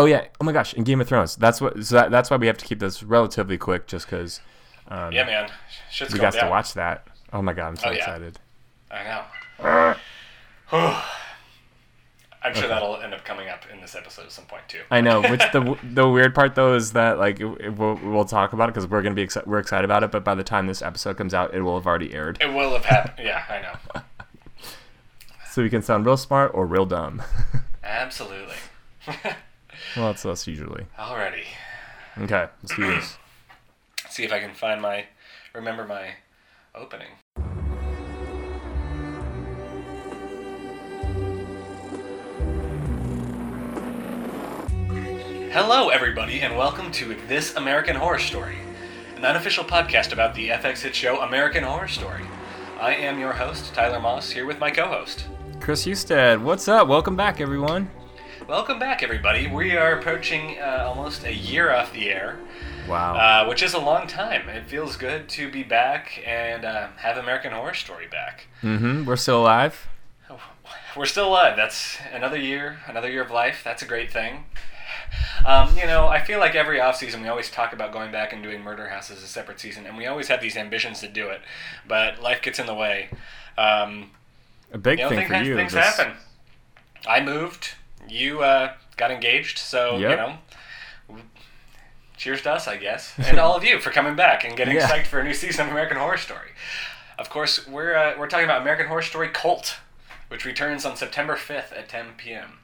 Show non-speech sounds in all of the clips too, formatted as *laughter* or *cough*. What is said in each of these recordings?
Oh yeah. Oh my gosh. In Game of Thrones. That's what. So that, that's why we have to keep this relatively quick, just because um, Yeah, man. Shit's we going got to watch that. Oh my god, I'm so Oh, yeah. excited. I know. *sighs* I'm sure that'll end up coming up in this episode at some point too. I know. Which the *laughs* the weird part though is that like it- it- we'll, we'll talk about it because we're gonna be exci- we're excited about it, but by the time this episode comes out, it will have already aired. It will have happened. *laughs* Yeah, I know. So we can sound real smart or real dumb. *laughs* Absolutely. Well, that's us usually. Alrighty. Okay, let's do this. *clears throat* See if I can find my remember my opening. Hello, everybody, and welcome to This American Horror Story, an unofficial podcast about the FX hit show American Horror Story. I am your host, Tyler Moss, here with my co host. Chris Husted, what's up? Welcome back, everyone. Welcome back, everybody. We are approaching uh, almost a year off the air. Wow. uh, which is a long time. It feels good to be back and uh, have American Horror Story back. mm-hmm. We're still alive. *laughs* We're still alive. That's another year, another year of life. That's a great thing. Um, you know, I feel like every off season we always talk about going back and doing Murder House as a separate season, and we always have these ambitions to do it, but life gets in the way. Um, A big you know, thing for you. things this- happen. I moved. You uh, got engaged, so you know. Cheers to us, I guess, and all of you for coming back and getting Yeah. psyched for a new season of American Horror Story. Of course, we're uh, we're talking about American Horror Story Cult, which returns on September fifth at 10 p.m.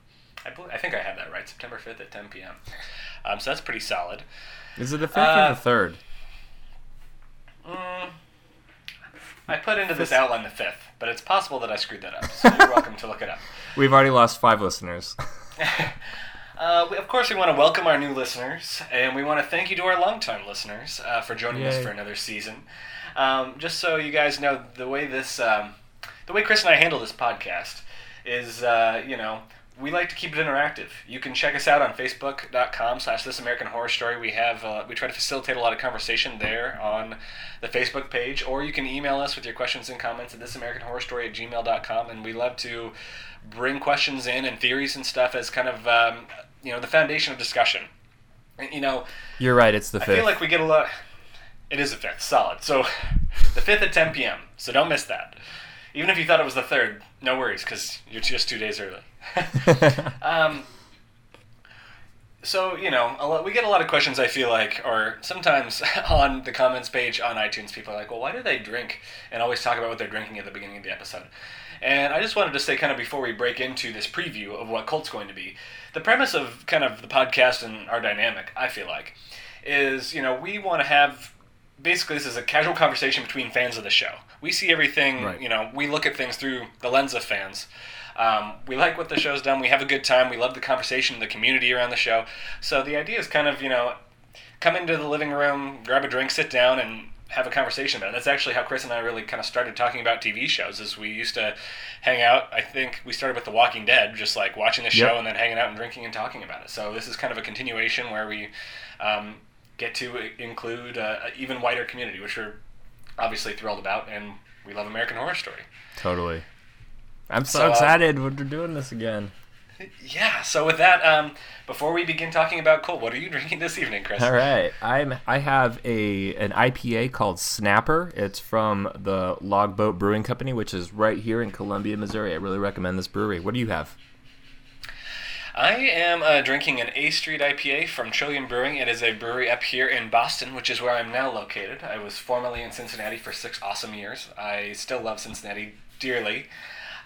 I, bel I think I have that right, September 5th at 10 p.m. Um, so that's pretty solid. Is it the fifth Uh, or the third? Mm, I put into this outline the 5th, but it's possible that I screwed that up, so *laughs* you're welcome to look it up. We've already lost five listeners. *laughs* Uh, we, of course, we want to welcome our new listeners, and we want to thank you to our longtime listeners uh, for joining us for another season. Um, just so you guys know, the way this, um, the way Chris and I handle this podcast is, uh, you know, we like to keep it interactive. You can check us out on Facebook.com slash This American Horror Story. We have uh, we try to facilitate a lot of conversation there on the Facebook page, or you can email us with your questions and comments at thisamericanhorrorstory at gmail.com, and we love to bring questions in and theories and stuff as kind of um, you know the foundation of discussion. You know, You're right. It's the fifth. I feel like we get a lot. It is the fifth, solid. So, the fifth at 10 p.m. So don't miss that. Even if you thought it was the third, no worries, because you're just two days early. *laughs* um, so you know, a lot, we get a lot of questions. I feel like, or sometimes *laughs* on the comments page on iTunes, people are like, "Well, why do they drink?" and always talk about what they're drinking at the beginning of the episode. And I just wanted to say, kind of before we break into this preview of what Cult's going to be, the premise of kind of the podcast and our dynamic, I feel like, is you know we want to have basically this is a casual conversation between fans of the show. We see everything, Right. you know, we look at things through the lens of fans. Um, we like what the show's done. We have a good time. We love the conversation, and the community around the show. So the idea is kind of, you know, come into the living room, grab a drink, sit down, and have a conversation about it. That's actually how Chris and I really kind of started talking about TV shows. Is we used to hang out. I think we started with The Walking Dead, just like watching the show Yep. and then hanging out and drinking and talking about it. So this is kind of a continuation where we um, get to include uh, an even wider community, which we're obviously thrilled about, and we love American Horror Story. totally. I'm so, So, uh, excited. We're doing this again. Yeah. So with that, um, before we begin talking about Cult, what are you *laughs* drinking this evening, Chris? All right, I'm I have a an IPA called Snapper. It's from the Logboat Brewing Company, which is right here in Columbia, Missouri. I really recommend this brewery. What do you have? I am uh, drinking an A Street IPA from Trillium Brewing. It is a brewery up here in Boston, which is where I'm now located. I was formerly in Cincinnati for six awesome years. I still love Cincinnati dearly,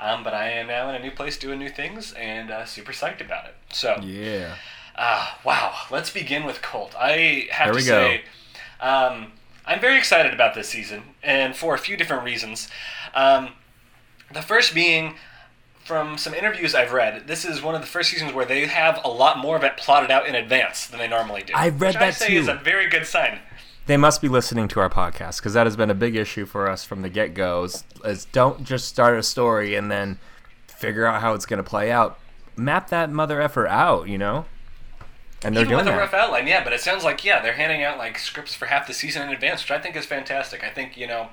um, but I am now in a new place doing new things and uh, super psyched about it. So, Yeah. uh, wow, let's begin with Cult. I have There to say, um, I'm very excited about this season, and for a few different reasons. Um, the first being from some interviews I've read, this is one of the first seasons where they have a lot more of it plotted out in advance than they normally do. I've read which I that too. is a very good sign. They must be listening to our podcast because that has been a big issue for us from the get go. Is, is don't just start a story and then figure out how it's going to play out. Map that mother effer out, you know. And they're Even doing with a rough outline, yeah, but it sounds like yeah they're handing out like scripts for half the season in advance, which I think is fantastic. I think you know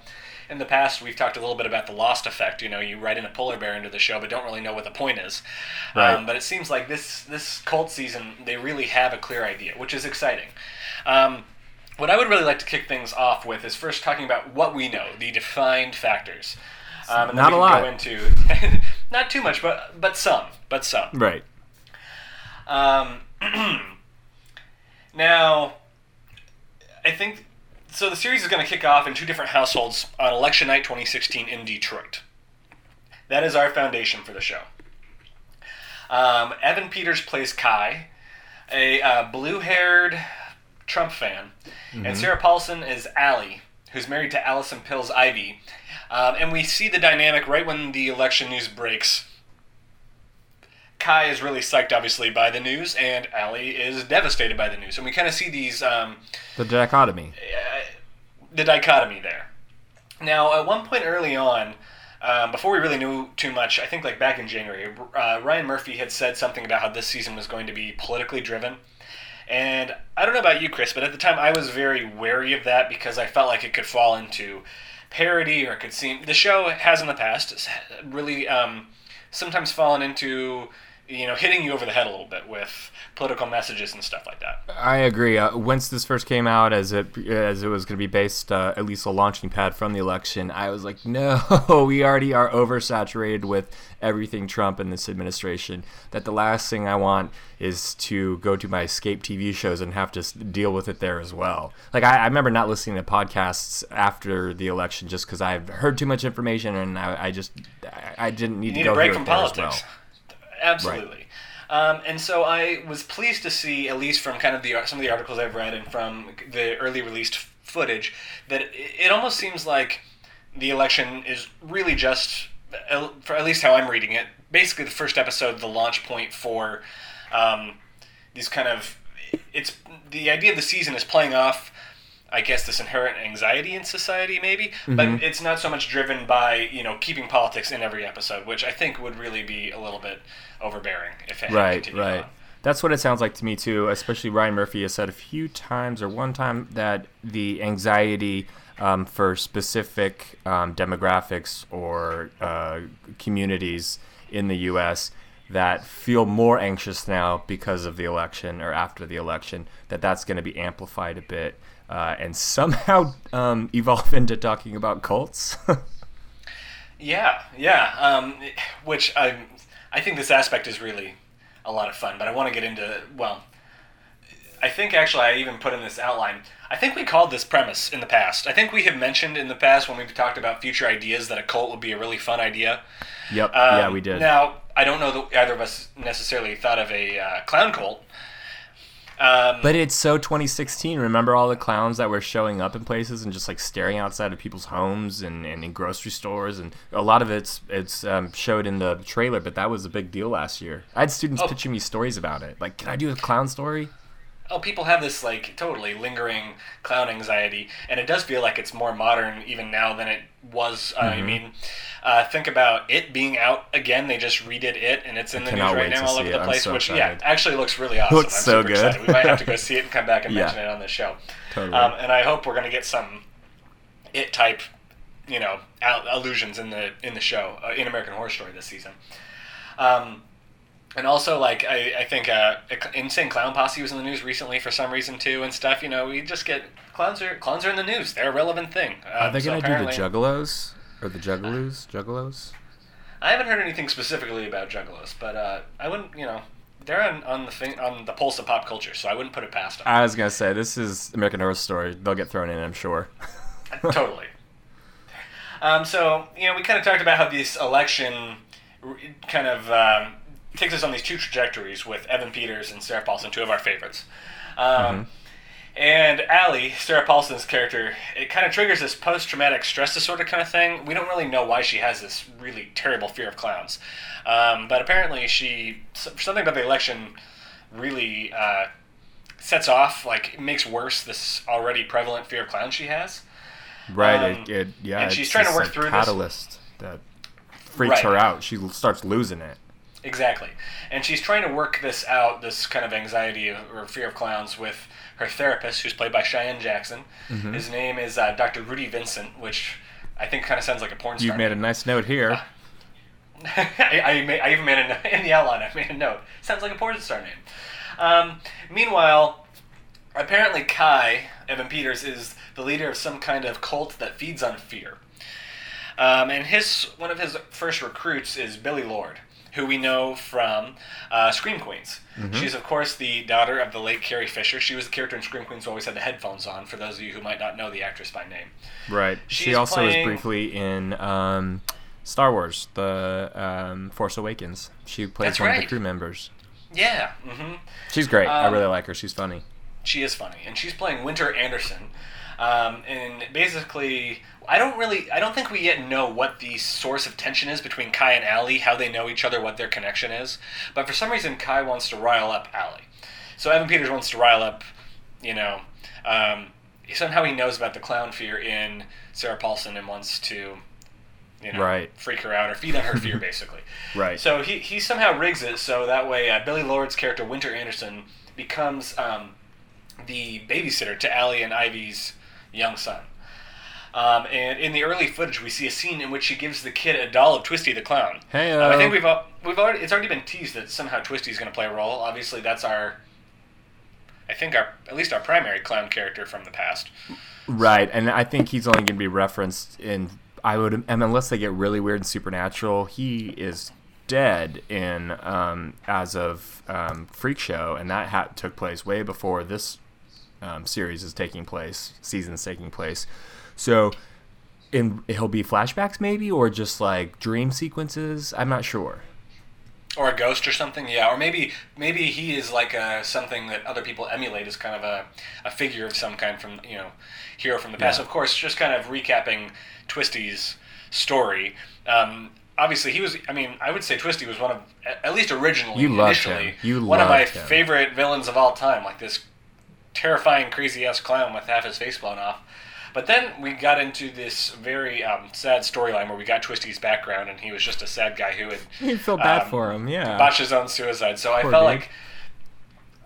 in the past we've talked a little bit about the lost effect. You know, you write in a polar bear into the show, but don't really know what the point is. Right. Um, but it seems like this this cult season they really have a clear idea, which is exciting. Um, what I would really like to kick things off with is first talking about what we know, the defined factors. Um, and then Not we a can lot. Go into *laughs* not too much, but but some, but some. Right. Um, *clears throat* now, I think so. The series is going to kick off in two different households on election night 2016 in Detroit. That is our foundation for the show. Um, Evan Peters plays Kai, a uh, blue-haired Trump fan, and Sarah Paulson is Allie, who's married to Allison Pill's Ivy. Um, and we see the dynamic right when the election news breaks. Kai is really psyched, obviously, by the news, and Allie is devastated by the news. And we kind of see these um, The dichotomy. uh, the dichotomy there. Now, at one point early on, um, before we really knew too much, I think like back in January, uh, Ryan Murphy had said something about how this season was going to be politically driven. And I don't know about you, Chris, but at the time I was very wary of that because I felt like it could fall into parody or it could seem. The show has in the past really um, sometimes fallen into you know hitting you over the head a little bit with political messages and stuff like that. I agree. Uh, once this first came out, as it as it was going to be based, uh, at least a launching pad from the election, I was like, *laughs* no, we already are oversaturated with everything Trump and this administration. That the last thing I want is to go to my escape TV shows and have to deal with it there as well. Like I, I remember not listening to podcasts after the election just because I've heard too much information and I, I just I, I didn't need You need to go a break from it there as politics. well. Absolutely. Um, and so I was pleased to see, at least from kind of the some of the articles I've read and from the early released footage, that it, it almost seems like the election is really just, uh, for at least how I'm reading it, basically the first episode, the launch point for um, these kind of. It's the idea of the season is playing off I guess this inherent anxiety in society, maybe, but it's not so much driven by you know keeping politics in every episode, which I think would really be a little bit overbearing if it Right, right. on. That's what it sounds like to me too. Especially Ryan Murphy has said a few times, or one time, that the anxiety um, for specific um, demographics or uh, communities in the U.S. that feel more anxious now because of the election or after the election, that that's going to be amplified a bit. Uh, and somehow um, evolve into talking about cults. *laughs* Yeah, yeah. Um, which I, I think this aspect is really a lot of fun. But I want to get into well. I think actually I even put in this outline. I think we called this premise in the past. I think we have mentioned in the past when we've talked about future ideas that a cult would be a really fun idea. yep. Um, yeah, we did. Now I don't know that either of us necessarily thought of a uh, clown cult. Um, But it's so 2016. Remember all the clowns that were showing up in places and just like staring outside of people's homes and, and in grocery stores, and a lot of it's it's um, showed in the trailer. But that was a big deal last year. I had students Oh. pitching me stories about it. Like, can I do a clown story? Oh, people have this like totally lingering clown anxiety, and it does feel like it's more modern even now than it was. Uh, Mm-hmm. I mean, uh, think about it being out again. They just redid it, and it's in the news right now all over the place. so which yeah, actually looks really awesome. Looks I'm so super good. excited. We might have to go see it and come back and *laughs* Yeah. mention it on the show. Totally. Um, and I hope we're going to get some it type, you know, al- allusions in the in the show uh, in American Horror Story this season. Um, and also, like I, I think uh, Insane Clown Posse was in the news recently for some reason too, and stuff. You know, we just get clowns are clowns are in the news. They're a relevant thing. Are Um, they gonna do the Juggalos or the Juggalos? Juggalos? I haven't heard anything specifically about Juggalos, but uh, I wouldn't. You know, they're on, on the thing on the pulse of pop culture, so I wouldn't put it past them. I was gonna say this is American Horror Story. They'll get thrown in, I'm sure. *laughs* totally. Um, so you know, we kind of talked about how this election kind of um, takes us on these two trajectories with Evan Peters and Sarah Paulson, two of our favorites. Um, And Allie, Sarah Paulson's character, it kind of triggers this post-traumatic stress disorder kind of thing. We don't really know why she has this really terrible fear of clowns, um, but apparently she something about the election really uh, sets off, like makes worse this already prevalent fear of clowns she has. Right. Um, it, it, yeah. and she's trying to work like, through this. catalyst that freaks Right. her out. She starts losing it. Exactly. And she's trying to work this out, this kind of anxiety or fear of clowns, with her therapist, who's played by Cheyenne Jackson. Mm-hmm. His name is uh, Dr. Rudy Vincent, which I think kind of sounds like a porn star. You've made a nice note here. *laughs* I, I, made, I even made a note *laughs* in the outline. I made a note. Sounds like a porn star name. Um, meanwhile, apparently Kai Evan Peters is the leader of some kind of cult that feeds on fear. Um, and his one of his first recruits is Billie Lourd, who we know from uh, Scream Queens. She's of course the daughter of the late Carrie Fisher. She was the character in Scream Queens who always had the headphones on. For those of you who might not know the actress by name. Right. she also playing- was briefly in um, Star Wars: The um, Force Awakens. She plays That's one of the crew members. Yeah. Mm-hmm. She's great. I Um, really like her. She's funny. She is funny, and she's playing Winter Anderson. Um, and basically, I don't really, I don't think we yet know what the source of tension is between Kai and Allie, how they know each other, what their connection is. But for some reason, Kai wants to rile up Allie. So Evan Peters wants to rile up, you know, um, somehow he knows about the clown fear in Sarah Paulson and wants to, you know, Right. freak her out or feed on her fear, *laughs* basically. Right. So he, he somehow rigs it so that way uh, Billie Lourd's character Winter Anderson becomes um, the babysitter to Allie and Ivy's young son. Um, and in the early footage, we see a scene in which she gives the kid a doll of Twisty the clown. Heyo. Um, I think we've we've already it's already been teased that somehow Twisty's going to play a role. Obviously, that's our I think our at least our primary clown character from the past. Right, and I think he's only going to be referenced in. I would, and unless they get really weird and supernatural, he is dead in um, as of um, Freak Show, and that ha- took place way before this um, series is taking place, season's taking place. So, in he'll be flashbacks maybe, or just like dream sequences. I'm not sure. or a ghost or something yeah or maybe maybe he is like a, something that other people emulate as kind of a, a figure of some kind from you know hero from the past Yeah. of course just kind of recapping twisty's story um, obviously he was i mean i would say twisty was one of at- least originally You loved initially him. You one of my him. favorite villains of all time like this terrifying crazy ass clown with half his face blown off but then we got into this very um, sad storyline where we got Twisty's background, and he was just a sad guy who had *laughs* You feel bad Um, for him, yeah. botched his own suicide. So I felt dude. like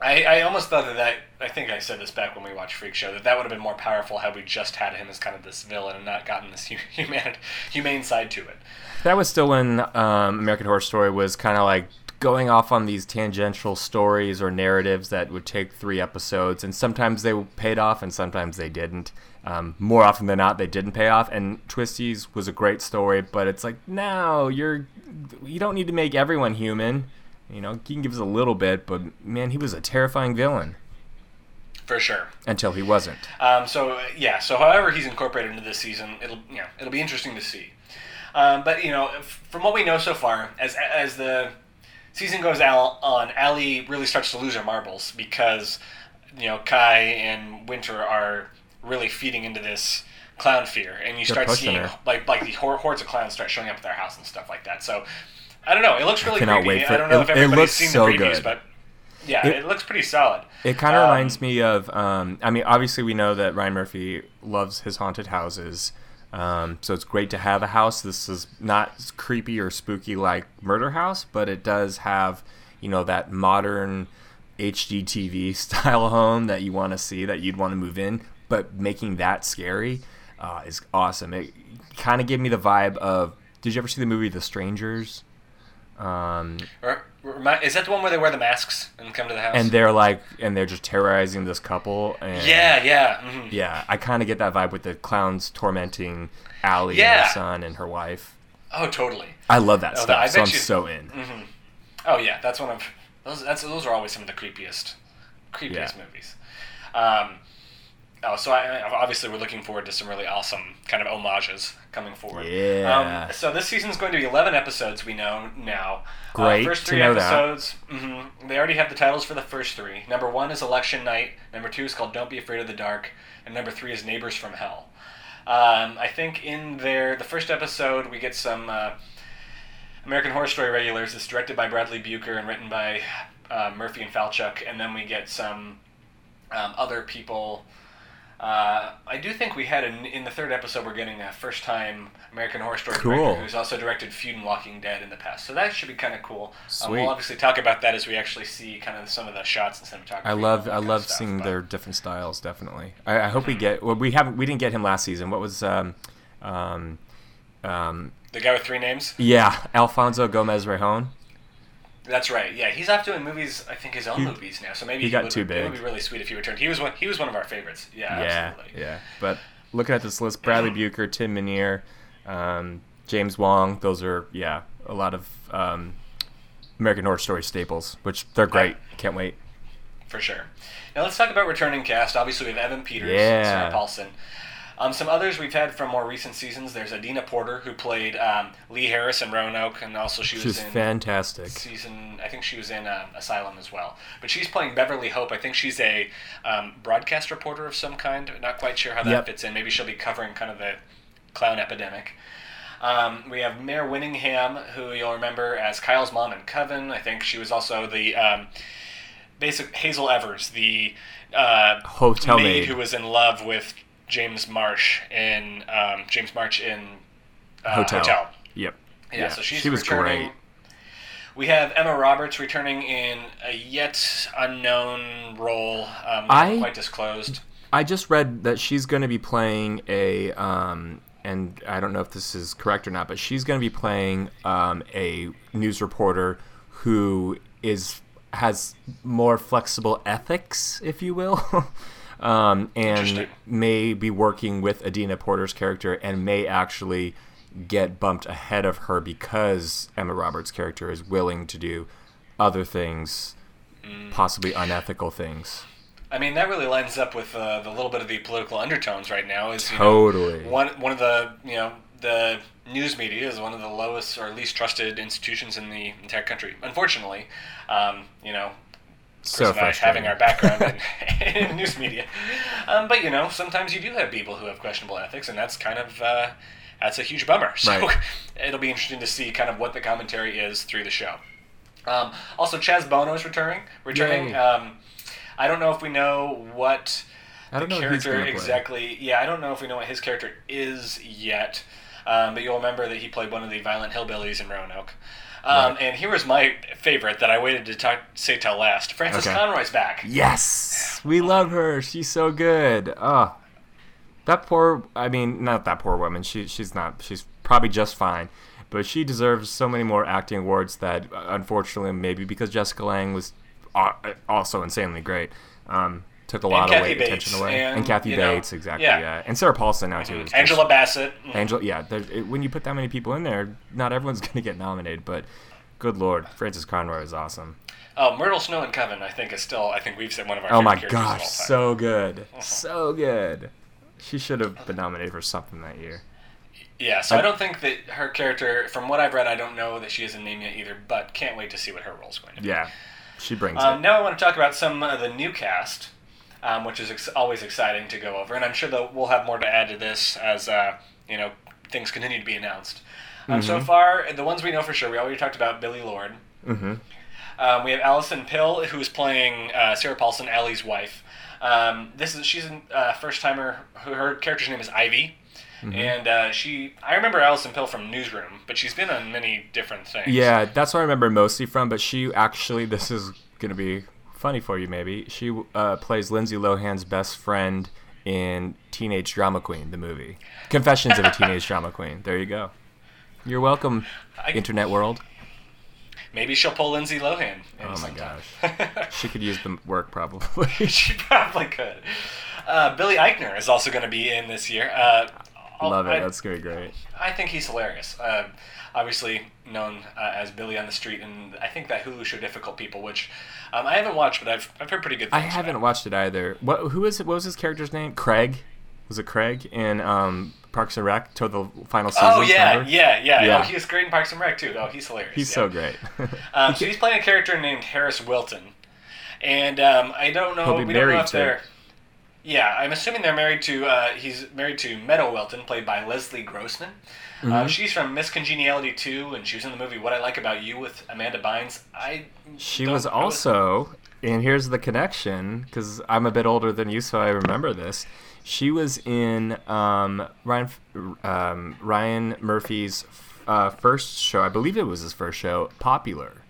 I, I almost thought that, that I think I said this back when we watched Freak Show that that would have been more powerful had we just had him as kind of this villain and not gotten this hu- *laughs* human humane side to it. That was still when um, American Horror Story was kind of like going off on these tangential stories or narratives that would take three episodes, and sometimes they paid off and sometimes they didn't. Um, more often than not, they didn't pay off. And Twisties was a great story, but it's like, no, you're you don't need to make everyone human. You know, you can give us a little bit, but man, he was a terrifying villain For sure. until he wasn't. Um, so yeah, so however he's incorporated into this season, it'll you know it'll be interesting to see. Um, but you know, from what we know so far, as as the season goes on, Allie really starts to lose her marbles because you know Kai and Winter are really feeding into this clown fear, and you They're start seeing her. like like the hordes of clowns start showing up at their house and stuff like that. So I don't know. It looks really cannot creepy. wait for I don't know it. if It everybody's looks seen so the previews, good. but yeah, It- it, looks pretty solid. It kind of Um, reminds me of. Um, I mean, obviously we know that Ryan Murphy loves his haunted houses, um, so it's great to have a house. This is not creepy or spooky like Murder House, but it does have, you know, that modern HGTV *laughs* style home that you want to see, that you'd want to move in. But making that scary uh, is awesome. It kind of gave me the vibe of. Did you ever see the movie The Strangers? Um, Is that the one where they wear the masks and come to the house? and they're like, and they're just terrorizing this couple. And yeah, yeah. mhm. Yeah, I kind of get that vibe with the clowns tormenting Allie and her son and her wife. Oh, totally. I love that Oh, stuff, I so I'm you- so in. hmm Oh yeah, that's one of those. That's those are always some of the creepiest, creepiest Yeah. movies. Um, oh, so I, obviously we're looking forward to some really awesome kind of homages coming forward. Yeah. Um, so this season's going to be 11 episodes. We know now. Great Uh, first to three episodes. hmm they already have the titles for the first three. Number one is Election Night. Number two is called Don't Be Afraid of the Dark. And number three is Neighbors from Hell. Um, I think in there, the first episode, we get some uh, American Horror Story regulars. It's directed by Bradley Buecker and written by uh, Murphy and Falchuk. And then we get some um, other people. Uh, I do think we had in, in the third episode we're getting a first time American Horror Story Cool. director who's also directed Feud and Walking Dead in the past. So that should be kind of cool. Um, we'll obviously talk about that as we actually see kind of some of the shots and cinematography. I love I love stuff, seeing but- their different styles. Definitely. I, I hope we get. Well, we haven't. We didn't get him last season. What was um, Um, um, The guy with three names. yeah, Alfonso Gomez Rejon. That's right. Yeah, he's off doing movies. I think his own He- movies now. So maybe he got would, too It would be really sweet if he returned. He was one. He was one of our favorites. Yeah, Yeah, absolutely. yeah. But looking at this list, Bradley *clears throat* Buecker, Tim Minear, um, James Wong, those are yeah a lot of um, American Horror Story staples, which they're great. Can't wait. for sure. Now let's talk about returning cast. Obviously, we have Evan Peters, Yeah. Sarah Paulson. Um, some others we've had from more recent seasons. There's Adina Porter, who played um, Lee Harris in Roanoke, and also she was She's in fantastic. season. I think she was in um, Asylum as well. But she's playing Beverly Hope. I think she's a um, broadcast reporter of some kind. Not quite sure how that Yep. fits in. Maybe she'll be covering kind of the clown epidemic. Um, we have Mare Winningham, who you'll remember as Kyle's mom in Coven. I think she was also the um, basic Hazel Evers, the uh, Hotel maid maid. who was in love with James March in um, James March in uh, Hotel. Hotel. Yep. Yeah, so she's she was returning. great. We have Emma Roberts returning in a yet unknown role, um, I- quite disclosed. I just read that she's going to be playing a, um, and I don't know if this is correct or not, but she's going to be playing um, a news reporter who is has more flexible ethics, if you will, *laughs* um, and may be working with Adina Porter's character and may actually get bumped ahead of her because Emma Roberts' character is willing to do other things, Mm. possibly unethical things. I mean, that really lines up with uh, the little bit of the political undertones right now. Is Totally. know, one one of the you know the news media is one of the lowest or least trusted institutions in the entire country. Unfortunately, um, you know, So having our background in, *laughs* *laughs* in news media. Um, but you know, sometimes you do have people who have questionable ethics, and that's kind of uh, that's a huge bummer. *laughs* So Right. it'll be interesting to see kind of what the commentary is through the show. Um, also, Chaz Bono is returning. Returning. Um, I don't know if we know what I don't the know who he's character exactly. Yeah, I don't know if we know what his character is yet. Um, but you'll remember that he played one of the violent hillbillies in Roanoke. Um, Right. And here was my favorite that I waited to talk, say till last. Frances Okay. Conroy's back. Yes, we love her. She's so good. Oh, that poor. I mean, not that poor woman. She she's not. She's probably just fine, but she deserves so many more acting awards. That uh, unfortunately, maybe because Jessica Lange was uh, also insanely great, um, took a lot of Kathy weight Bates, attention away. and, And, Kathy you know, Bates, exactly. yeah. Yeah. and Sarah Paulson now too. is just- Angela Bassett. Angela, yeah. it- When you put that many people in there, not everyone's *laughs* going to get nominated, but. Good lord, Frances Conroy is awesome. Oh, Myrtle Snow in Coven, I think, is still, I think we've said one of our Oh my characters of all gosh, so good, so good. She should have been nominated for something that year. Yeah, so I I- don't think that her character, from what I've read, I don't know that she has a name yet either, but can't wait to see what her role's going to be. Yeah, she brings Um, it. now I want to talk about some of the new cast, um, which is ex- always exciting to go over, and I'm sure that we'll have more to add to this as uh, you know things continue to be announced. Um, So Mhm. far, the ones we know for sure, we already talked about Billie Lourd. hmm Um, we have Allison Pill, who is playing uh, Sarah Paulson, Allie's wife. Um, this is she's a uh, first timer. Who her character's name is Ivy, Mm-hmm. and uh, she I remember Allison Pill from Newsroom, but she's been on many different things. Yeah, that's what I remember mostly from. But she actually, this is gonna be funny for you, maybe. She uh, plays Lindsay Lohan's best friend in Teenage Drama Queen, the movie. Confessions of a Teenage Drama Queen. There you go. You're welcome, I- internet world. Maybe she'll pull Lindsay Lohan. Oh my sometime. *laughs* She could use the work probably. *laughs* she probably could. Uh, Billy Eichner is also going to be in this year. Uh, Love it. I, That's gonna be great. I think he's hilarious. Uh, obviously known uh, as Billy on the Street, and I think that Hulu show Difficult People, which um, I haven't watched, but I've, I've heard pretty good things. I haven't about. watched it either. What? Who is it? What was his character's name? Craig. Was it Craig in um, Parks and Rec? To the final season. Oh yeah, yeah, yeah, Yeah. Oh, he was great in Parks and Rec too. Oh, he's hilarious. He's yeah. so great. *laughs* Um, so he's playing a character named Harris Wilton, and um, I don't know. He'll be we don't know married if to-. Yeah, I'm assuming they're married to. Uh, he's married to Meadow Wilton, played by Leslie Grossman. Mm-hmm. Um, she's from Miss Congeniality 2, and she was in the movie What I Like About You with Amanda Bynes. I. she was also, and here's the connection, because I'm a bit older than you, so I remember this. She was in um, Ryan um, Ryan Murphy's uh, first show. I believe it was his first show, Popular.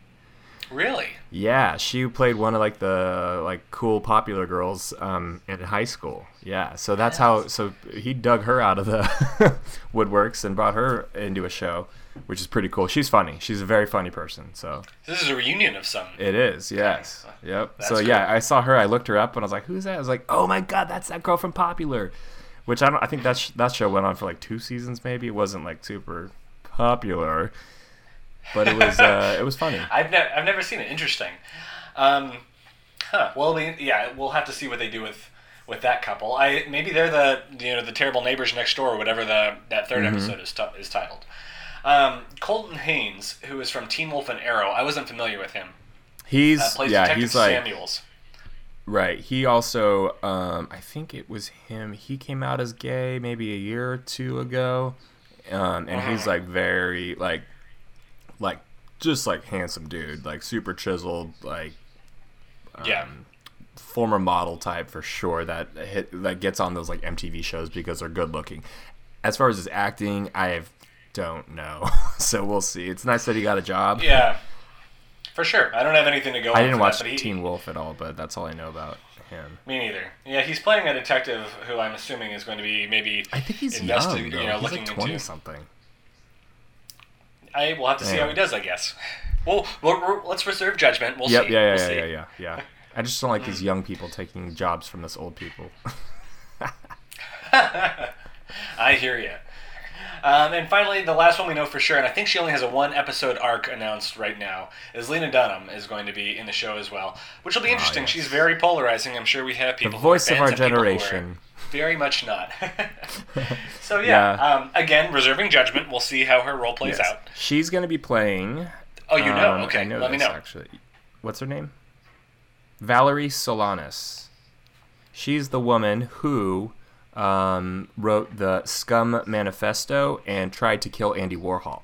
Really? Yeah, she played one of like the like cool popular girls um, in high school. Yeah, so that's how. So he dug her out of the *laughs* woodworks and brought her into a show, which is pretty cool. She's funny. She's a very funny person. So This is a reunion of some. it is. Yes. Yep. That's so yeah. I saw her. I looked her up and I was like, "Who's that?" I was like, "Oh my god, that's that girl from Popular." Which I don't. I think that sh- that show went on for like two seasons. Maybe it wasn't like super popular, but it was. uh It was funny. *laughs* I've, ne- I've never seen it. Interesting. Um, huh. Well, we, yeah, we'll have to see what they do with with that couple. I maybe they're the you know the terrible neighbors next door, or whatever the that 3rd Mm-hmm. episode is t- is titled. Um, Colton Haynes, who is from Teen Wolf and Arrow, I wasn't familiar with him. He's Uh, plays yeah. Detective He's like Samuels. Right. He also, um, I think it was him. He came out as gay maybe a year or two ago, um, and he's Mhm. like very like, like just like handsome dude, like super chiseled, like yeah. um, former model type for sure. That hit that gets on those like MTV shows because they're good looking. As far as his acting, I don't know, *laughs* so we'll see. It's nice that he got a job. Yeah. For sure. I don't have anything to go I didn't watch that, he, Teen Wolf at all, but that's all I know about him. Me neither. Yeah, he's playing a detective who I'm assuming is going to be maybe. I think he's young. you know, he's looking like into- twenty something. I will have to see Yeah. how he does, I guess. Well, we're, we're, let's reserve judgment. We'll Yep. see. Yeah. Yeah. We'll yeah, see. yeah. Yeah. Yeah. I just don't like these hmm. young people taking jobs from us old people. *laughs* *laughs* I hear you. Um, and finally, the last one we know for sure, and I think she only has a one episode arc announced right now, is Lena Dunham is going to be in the show as well, which will be interesting. Ah, yes. She's very polarizing. I'm sure we have the people. who are voice of our and people who are generation. Very much not. *laughs* so yeah, Yeah. Um, again, reserving judgment. We'll see how her role plays Yes. out. She's going to be playing. Oh, you know? um, okay, I know let me this, know. Actually, what's her name? Valerie Solanas. She's the woman who um, wrote the Scum Manifesto and tried to kill Andy Warhol.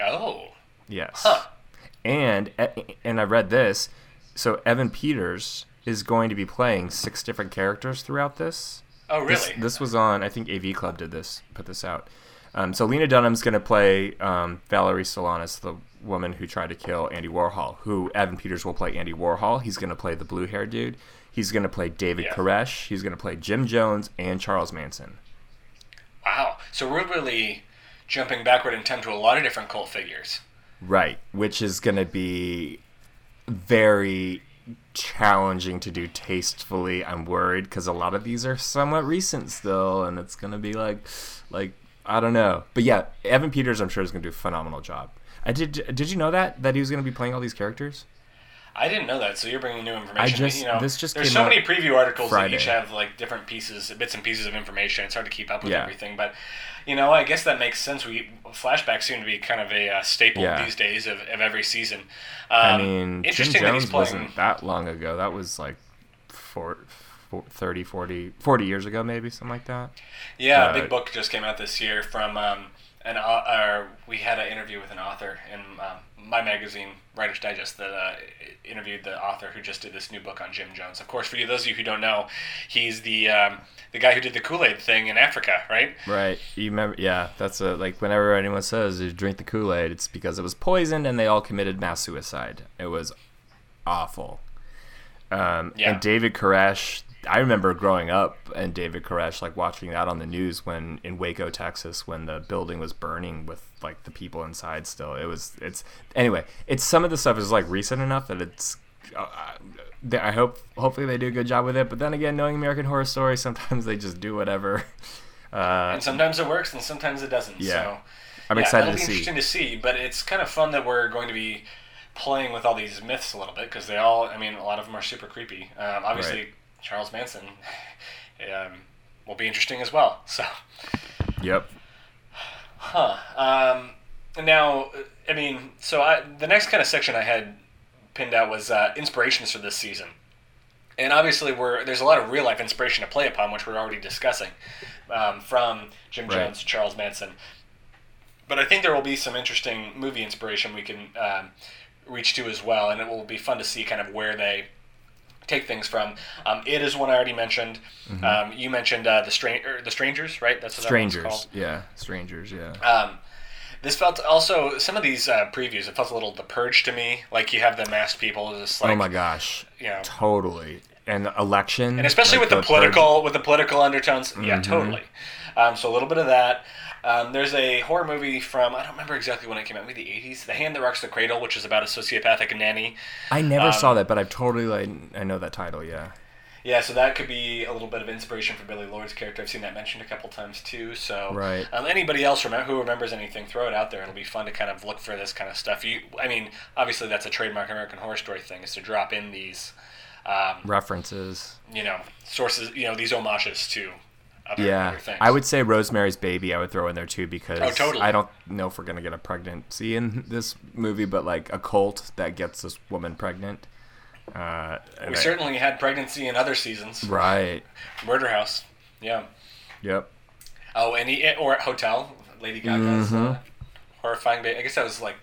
Oh, Yes. huh. And and I read this. So Evan Peters is going to be playing six different characters throughout this. Oh, This, really? this was on. I think AV Club did this. Put this out. Um, so Lena Dunham's going to play um, Valerie Solanas, the woman who tried to kill Andy Warhol. Who Evan Peters will play Andy Warhol. He's going to play the blue hair dude. He's going to play David Yeah. Koresh. He's going to play Jim Jones and Charles Manson. Wow. So we're really jumping backward in time to a lot of different cult figures. Right, which is going to be very challenging to do tastefully. I'm worried because a lot of these are somewhat recent still, and it's going to be like, like I don't know. But yeah, Evan Peters, I'm sure is going to do a phenomenal job. I did. Did you know that that he was going to be playing all these characters? I didn't know that, so you're bringing new information. just- you know, this just there's so many preview articles Friday. that each have like different pieces, bits and pieces of information. It's hard to keep up with Yeah. everything, but you know, I guess that makes sense. We flashbacks seem to be kind of a uh, staple Yeah. these days of, of every season. Um, I mean, Jim interesting that he's playing. wasn't that long ago. That was like four, four, 30, 40, 40 years ago, maybe something like that. Yeah, Uh, a big book just came out this year from um, an uh, we had an interview with an author in um, my magazine, Writer's Digest, that uh, interviewed the author who just did this new book on Jim Jones. Of course, for you, those of you who don't know, he's the um, the guy who did the Kool Aid thing in Africa, right? Right. You remember? Yeah, that's a like whenever anyone says you drink the Kool Aid, it's because it was poisoned and they all committed mass suicide. It was awful. Um, Yeah. And David Koresh, I remember growing up and David Koresh like watching that on the news when in Waco, Texas, when the building was burning with like the people inside. Still, it was. It's anyway. It's some of the stuff is like recent enough that it's. Uh, I- I hope hopefully they do a good job with it. But then again, knowing American Horror Story, *laughs* sometimes they just do whatever. *laughs* Uh, And sometimes it works, and sometimes it doesn't. Yeah. So I'm yeah, excited to see. interesting to see, but it's kind of fun that we're going to be playing with all these myths a little bit because they all, I mean, a lot of them are super creepy. Um, obviously, Right. Charles Manson um, will be interesting as well. So, Yep. huh? Um, now, I mean, so I, the next kind of section I had pinned out was uh, inspirations for this season. And obviously, we're there's a lot of real life inspiration to play upon, which we're already discussing, um, from Jim Right. Jones to Charles Manson. But I think there will be some interesting movie inspiration we can um, reach to as well, and it will be fun to see kind of where they take things from. Um, it is one I already mentioned. Um, you mentioned uh, the Stran- or the Strangers, right? That's what that Mm-hmm. Strangers. called. Yeah. Strangers. Yeah. Um, This felt also some of these uh, previews. It felt a little The Purge to me. Like you have the masked people, just like oh my gosh, you know, totally. And election, and especially like with the, Purge- political with the political undertones. Yeah, Mhm. totally. Um, so a little bit of that. Um, there's a horror movie from I don't remember exactly when it came out, maybe the 80s. The Hand That Rocks the Cradle, which is about a sociopathic nanny. I never um, saw that, but I've totally like I know that title. Yeah. Yeah, so that could be a little bit of inspiration for Billie Lourd's character. I've seen that mentioned a couple times too. So, Right. um, anybody else remember, who remembers anything, throw it out there. It'll be fun to kind of look for this kind of stuff. You, I mean, obviously that's a trademark American Horror Story thing is to drop in these, um, References. you know, sources, you know, these homages to other, Yeah, other things. I would say Rosemary's Baby. I would throw in there too because Oh, totally. I don't know if we're gonna get a pregnancy in this movie, but like a cult that gets this woman pregnant. Uh, We certainly had pregnancy in other seasons. right. Murder House. Yeah. Yep. Oh, and he, or Hotel. Lady Gaga's uh, Mhm. horrifying baby. I guess that was like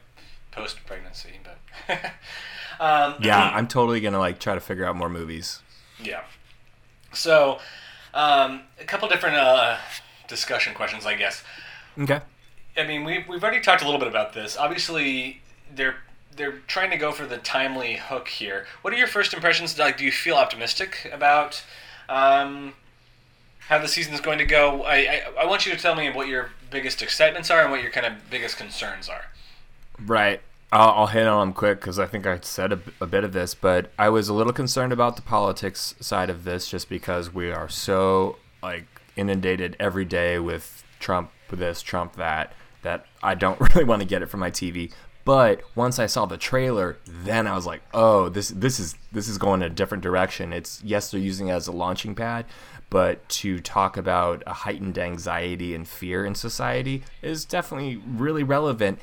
post pregnancy, but. *laughs* um, Yeah, *clears throat* I'm totally gonna like try to figure out more movies. Yeah. So, um, a couple different uh, discussion questions, I guess. Okay. I mean, we've, we've already talked a little bit about this. Obviously, they're they're trying to go for the timely hook here. What are your first impressions? Like, do you feel optimistic about um, how the season is going to go? I, I I want you to tell me what your biggest excitements are and what your kind of biggest concerns are. Right. I'll, I'll hit on them quick because I think I said a, a bit of this, but I was a little concerned about the politics side of this just because we are so like inundated every day with Trump this, Trump that, that I don't *laughs* really want to get it from my TV. But once I saw the trailer, then I was like, "Oh, this this is this is going in a different direction." It's yes, they're using it as a launching pad, but to talk about a heightened anxiety and fear in society is definitely really relevant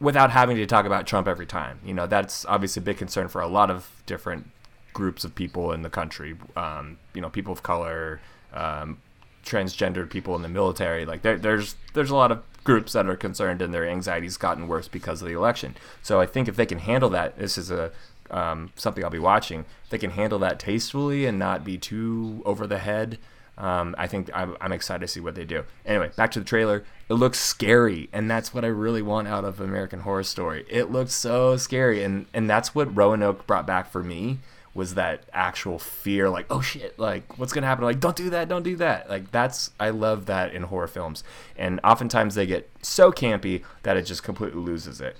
without having to talk about Trump every time. You know, that's obviously a big concern for a lot of different groups of people in the country. Um, you know, people of color, um, transgendered people in the military. Like there, there's there's a lot of groups that are concerned, and their anxiety's gotten worse because of the election. So I think if they can handle that, this is a um, something I'll be watching. If they can handle that tastefully and not be too over the head. Um, I think I'm, I'm excited to see what they do. Anyway, back to the trailer. It looks scary, and that's what I really want out of American Horror Story. It looks so scary, and and that's what Roanoke brought back for me was that actual fear, like oh shit, like what's gonna happen? Like don't do that, don't do that. Like that's I love that in horror films, and oftentimes they get so campy that it just completely loses it.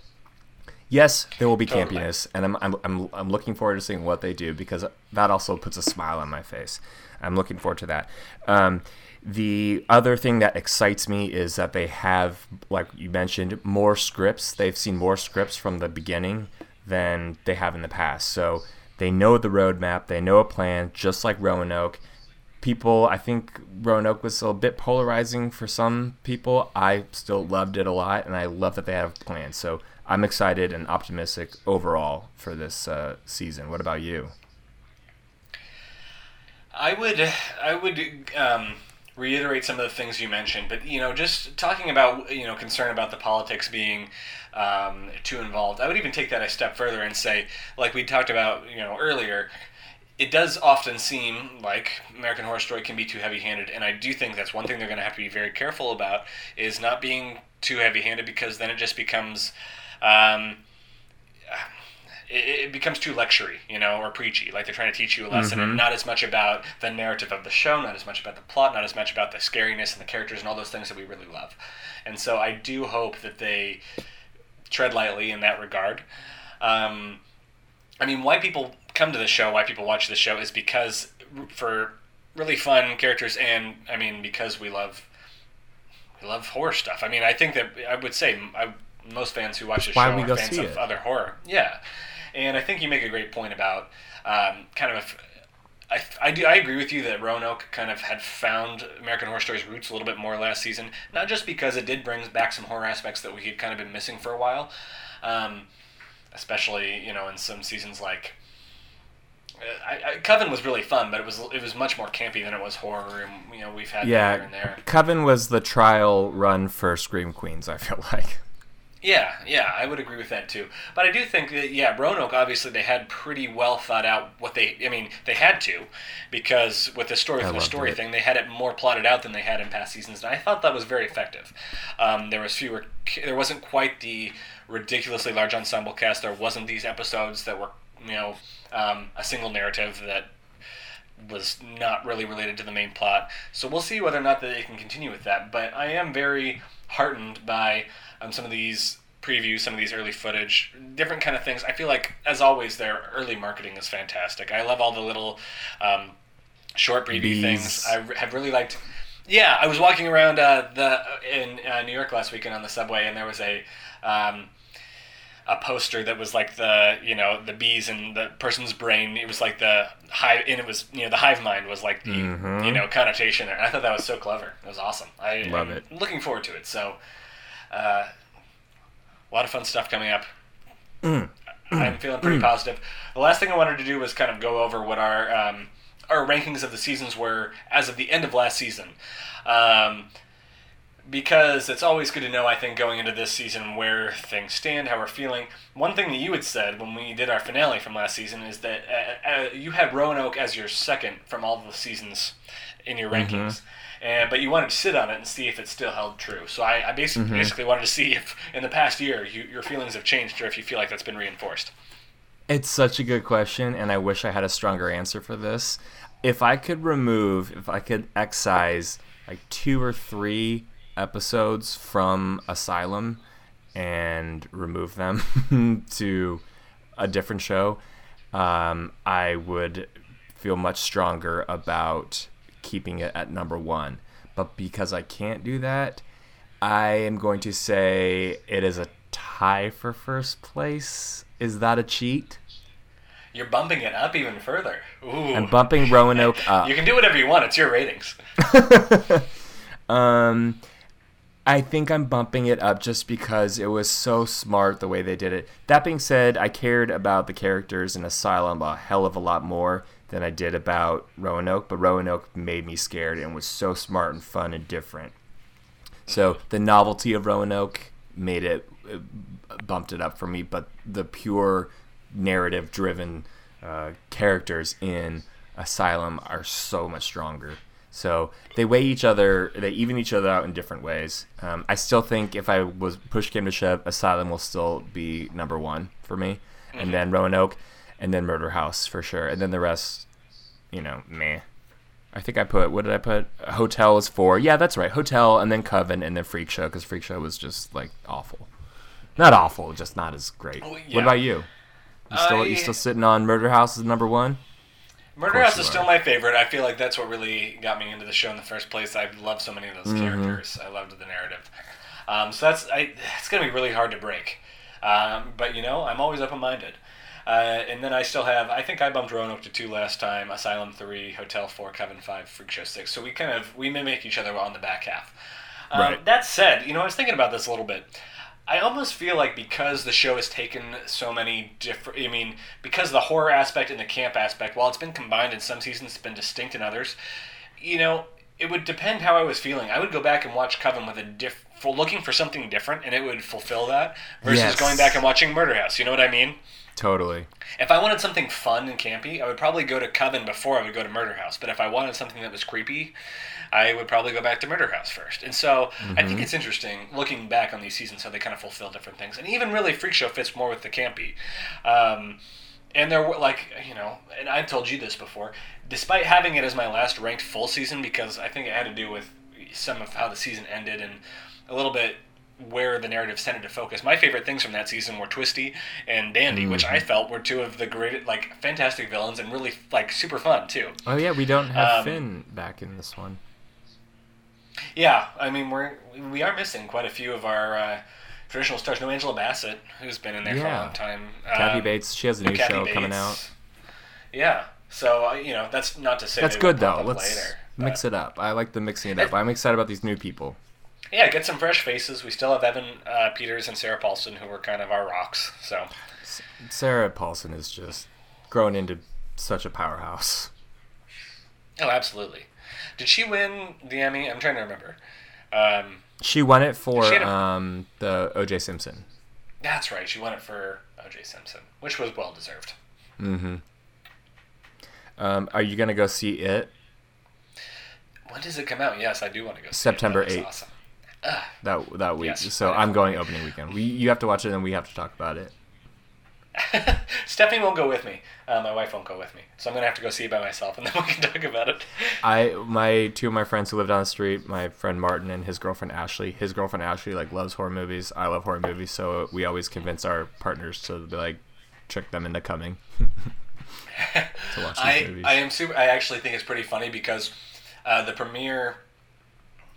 Yes, there will be Totally. campiness, and I'm, I'm, I'm, I'm looking forward to seeing what they do because that also puts a smile on my face. I'm looking forward to that. Um, the other thing that excites me is that they have, like you mentioned, more scripts. They've seen more scripts from the beginning than they have in the past. So they know the roadmap, they know a plan, just like Roanoke. People, I think Roanoke was a bit polarizing for some people. I still loved it a lot, and I love that they have a plan. So I'm excited and optimistic overall for this uh, season. What about you? I would I would um, reiterate some of the things you mentioned, but you know, just talking about you know concern about the politics being um, too involved. I would even take that a step further and say, like we talked about you know earlier, it does often seem like American Horror Story can be too heavy-handed, and I do think that's one thing they're going to have to be very careful about is not being too heavy-handed because then it just becomes. Um, it, it becomes too lectury, you know, or preachy. Like they're trying to teach you a lesson, and Mhm. not as much about the narrative of the show, not as much about the plot, not as much about the scariness and the characters and all those things that we really love. And so I do hope that they tread lightly in that regard. Um, I mean, why people come to the show, why people watch the show, is because for really fun characters, and I mean because we love we love horror stuff. I mean, I think that I would say I, most fans who watch the show are fans of it. other horror. Yeah, and I think you make a great point about um, kind of. I, I do I agree with you that Roanoke kind of had found American Horror Story's roots a little bit more last season. Not just because it did bring back some horror aspects that we had kind of been missing for a while, um, especially you know in some seasons like. uh, I, I, Coven was really fun, but it was it was much more campy than it was horror, and you know we've had here Yeah, and there. Coven was the trial run for Scream Queens. I feel *laughs* like. Yeah, yeah, I would agree with that too. But I do think that yeah, Roanoke obviously they had pretty well thought out what they. I mean, they had to, because with the story the story it. thing, they had it more plotted out than they had in past seasons, and I thought that was very effective. Um, there was fewer. There wasn't quite the ridiculously large ensemble cast. There wasn't these episodes that were you know um, a single narrative that was not really related to the main plot. So we'll see whether or not that they can continue with that. But I am very heartened by um, some of these previews, some of these early footage, different kind of things. I feel like, as always, their early marketing is fantastic. I love all the little um, short preview Bees. things. I have really liked. Yeah, I was walking around uh, the in uh, New York last weekend on the subway, and there was a. Um, a poster that was like the you know the bees in the person's brain. It was like the hive, and it was you know the hive mind was like the Mhm. you know connotation there. I thought that was so clever. It was awesome. I Love I'm it. Looking forward to it. So, uh, a lot of fun stuff coming up. Mm. I'm feeling pretty positive. The last thing I wanted to do was kind of go over what our um, our rankings of the seasons were as of the end of last season. Um, because it's always good to know, I think, going into this season where things stand, how we're feeling. One thing that you had said when we did our finale from last season is that uh, uh, you had Roanoke as your second from all the seasons in your rankings. And, but you wanted to sit on it and see if it still held true. So I, I basically, basically wanted to see if in the past year you, your feelings have changed or if you feel like that's been reinforced. It's such a good question, and I wish I had a stronger answer for this. If I could remove, if I could excise like two or three episodes from Asylum and remove them *laughs* to a different show, um, I would feel much stronger about keeping it at number one. But because I can't do that, I am going to say it is a tie for first place. Is that a cheat? You're bumping it up even further. Ooh. I'm bumping Roanoke *laughs* up. You can do whatever you want. It's your ratings. *laughs* um, I think I'm bumping it up just because it was so smart the way they did it. That being said, I cared about the characters in Asylum a hell of a lot more than I did about Roanoke, but Roanoke made me scared and was so smart and fun and different. So the novelty of Roanoke made it uh, bumped it up for me, but the pure narrative driven uh, characters in Asylum are so much stronger. So they weigh each other, they even each other out in different ways. Um, I still think if I was push came to shove, Asylum will still be number one for me, and then Roanoke, and then Murder House for sure, and then the rest, you know, meh. I think I put what did I put? Hotel was four. Yeah, that's right. Hotel, and then Coven, and then Freak Show because Freak Show was just like awful. Not awful, just not as great. Oh, yeah. What about you? You still, I- you still sitting on Murder House as number one? Murder House is still my favorite. I feel like that's what really got me into the show in the first place. I love so many of those Mm-hmm. characters. I loved the narrative. Um, so that's I, it's gonna be really hard to break. Um, but you know, I'm always open minded. Uh, and then I still have. I think I bumped Roanoke to two last time. Asylum three, Hotel four, Coven five, Freak Show six. So we kind of we mimic each other on the back half. Um, Right. That said, you know, I was thinking about this a little bit. I almost feel like because the show has taken so many different, I mean, because the horror aspect and the camp aspect, while it's been combined in some seasons, it's been distinct in others. You know, it would depend how I was feeling. I would go back and watch Coven with a diff, for looking for something different, and it would fulfill that. Versus Yes. going back and watching Murder House. You know what I mean? Totally. If I wanted something fun and campy, I would probably go to Coven before I would go to Murder House. But if I wanted something that was creepy, I would probably go back to Murder House first. And so I think it's interesting looking back on these seasons how they kind of fulfill different things. And even really, Freak Show fits more with the campy. Um, and there were like you know, and I've told you this before. Despite having it as my last ranked full season, because I think it had to do with some of how the season ended and a little bit where the narrative tended to focus. My favorite things from that season were Twisty and Dandy, which I felt were two of the great, like, fantastic villains and really like super fun too. Oh yeah, we don't have Um, Finn back in this one. Yeah, I mean we're we are missing quite a few of our uh, traditional stars. No Angela Bassett, who's been in there for a long time. Kathy Um, Bates, she has a new Kathy show coming out. Yeah, so uh, you know that's not to say That's good though. Let's later, mix it up. I like the mixing it up. I'm excited about these new people. Yeah, get some fresh faces. We still have Evan uh, Peters and Sarah Paulson, who were kind of our rocks. So Sarah Paulson is just grown into such a powerhouse. oh, absolutely. Did she win the Emmy? I'm trying to remember. Um, She won it for a- um, the O.J. Simpson. That's right. She won it for O.J. Simpson, which was well deserved. Mm-hmm. Um, are you gonna go see it When does it come out? Yes, I do want to go. see it. September 8th. Awesome. That that week? Yes, so I'm going opening weekend. We you have to watch it and we have to talk about it. *laughs* Stephanie won't go with me. Uh, my wife won't go with me, so I'm gonna have to go see it by myself, and then we can talk about it. I my two of my friends who live down the street, my friend Martin and his girlfriend Ashley. His girlfriend Ashley like loves horror movies. I love horror movies, so we always convince our partners to be like trick them into coming *laughs* to watch these I movies. I am super. I actually think it's pretty funny because uh, the premiere.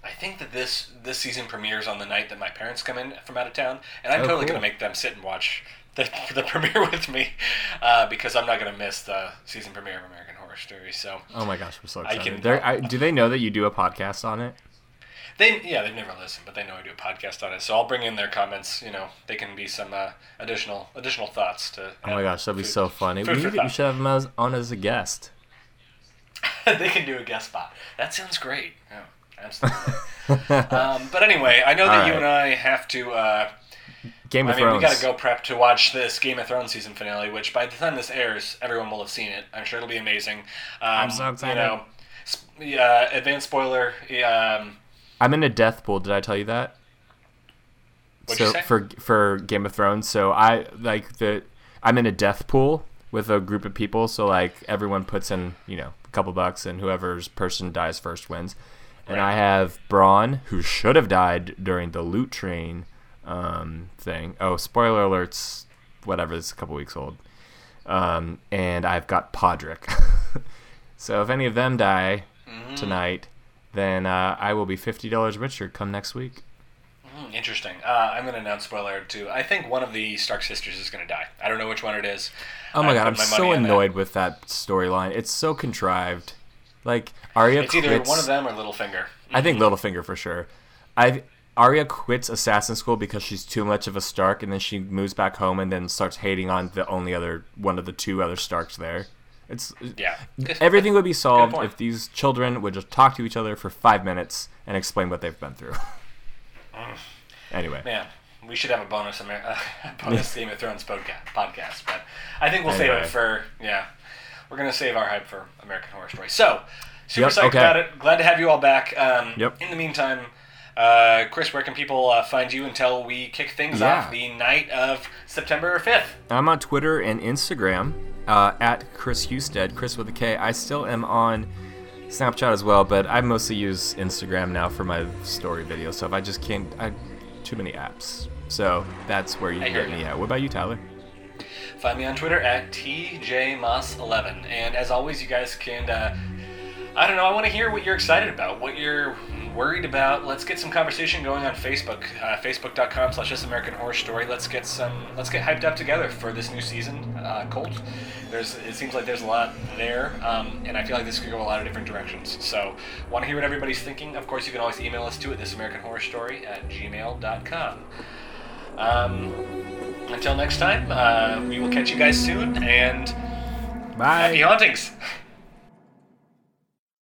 I think that this this season premieres on the night that my parents come in from out of town, and I'm Oh, totally cool. gonna make them sit and watch the, *laughs* the premiere with me uh, because I'm not gonna miss the season premiere of American Horror Story. So oh my gosh, I'm so I excited. can- They're- I, do they know that you do a podcast on it? they yeah they've never listened, but they know I do a podcast on it. So I'll bring in their comments. You know, they can be some uh, additional additional thoughts to. Oh my gosh, that'd be so funny. food We, need, we should have them as, on as a guest. *laughs* they can do a guest spot. That sounds great. Yeah, absolutely. *laughs* um, but anyway, I know that All you right. and I have to. Uh, Game I of mean, we Thrones. got to go prep to watch this Game of Thrones season finale, which by the time this airs, everyone will have seen it. I'm sure it'll be amazing. Um, I'm so excited. You know, sp- uh, advanced spoiler. Um, I'm in a death pool. Did I tell you that? What'd so you say? for for Game of Thrones, so I like the I'm in a death pool with a group of people. So like everyone puts in you know a couple bucks, and whoever's person dies first wins. And Right. I have Bronn, who should have died during the loot train um, thing. Oh, spoiler alerts! Whatever, it's a couple weeks old. Um, and I've got Podrick. *laughs* so if any of them die mhm. tonight, then uh, I will be fifty dollars richer come next week. Mm, interesting. Uh, I'm going to announce spoiler alert too. I think one of the Stark sisters is going to die. I don't know which one it is. Oh my I god, I'm my so on that. annoyed with that storyline. It's so contrived. Like Arya It's either one of them or Littlefinger. I think Littlefinger for sure. I Arya quits assassin school because she's too much of a Stark, and then she moves back home and then starts hating on the only other one of the two other Starks there. It's Yeah. everything would be solved if these children would just talk to each other for five minutes and explain what they've been through. *laughs* anyway, Man, we should have a bonus Amer- *laughs* uh, bonus *laughs* Game of Thrones podca- podcast, but I think we'll save it for yeah. We're gonna save our hype for American Horror Story. So, super Yep, psyched okay. about it. Glad to have you all back. Um, Yep. In the meantime, uh, Chris, where can people uh, find you until we kick things Yeah. off the night of September fifth? I'm on Twitter and Instagram uh, at Chris Husted, Chris with a K. I still am on Snapchat as well, but I mostly use Instagram now for my story video stuff. I just can't. I too many apps. So that's where you I can get me at. What about you, Tyler? Find me on Twitter at tjmoss11. And as always, you guys can, uh, I don't know, I want to hear what you're excited about, what you're worried about. Let's get some conversation going on Facebook, uh, facebook.com slash This American Horror Story. Let's get some, let's get hyped up together for this new season, uh, Cult. There's, it seems like there's a lot there, um, and I feel like this could go a lot of different directions. So, want to hear what everybody's thinking? Of course, you can always email us to it, thisamericanhorrorstory at gmail.com. Um, until next time, uh, we will catch you guys soon, and Bye. happy hauntings! *laughs*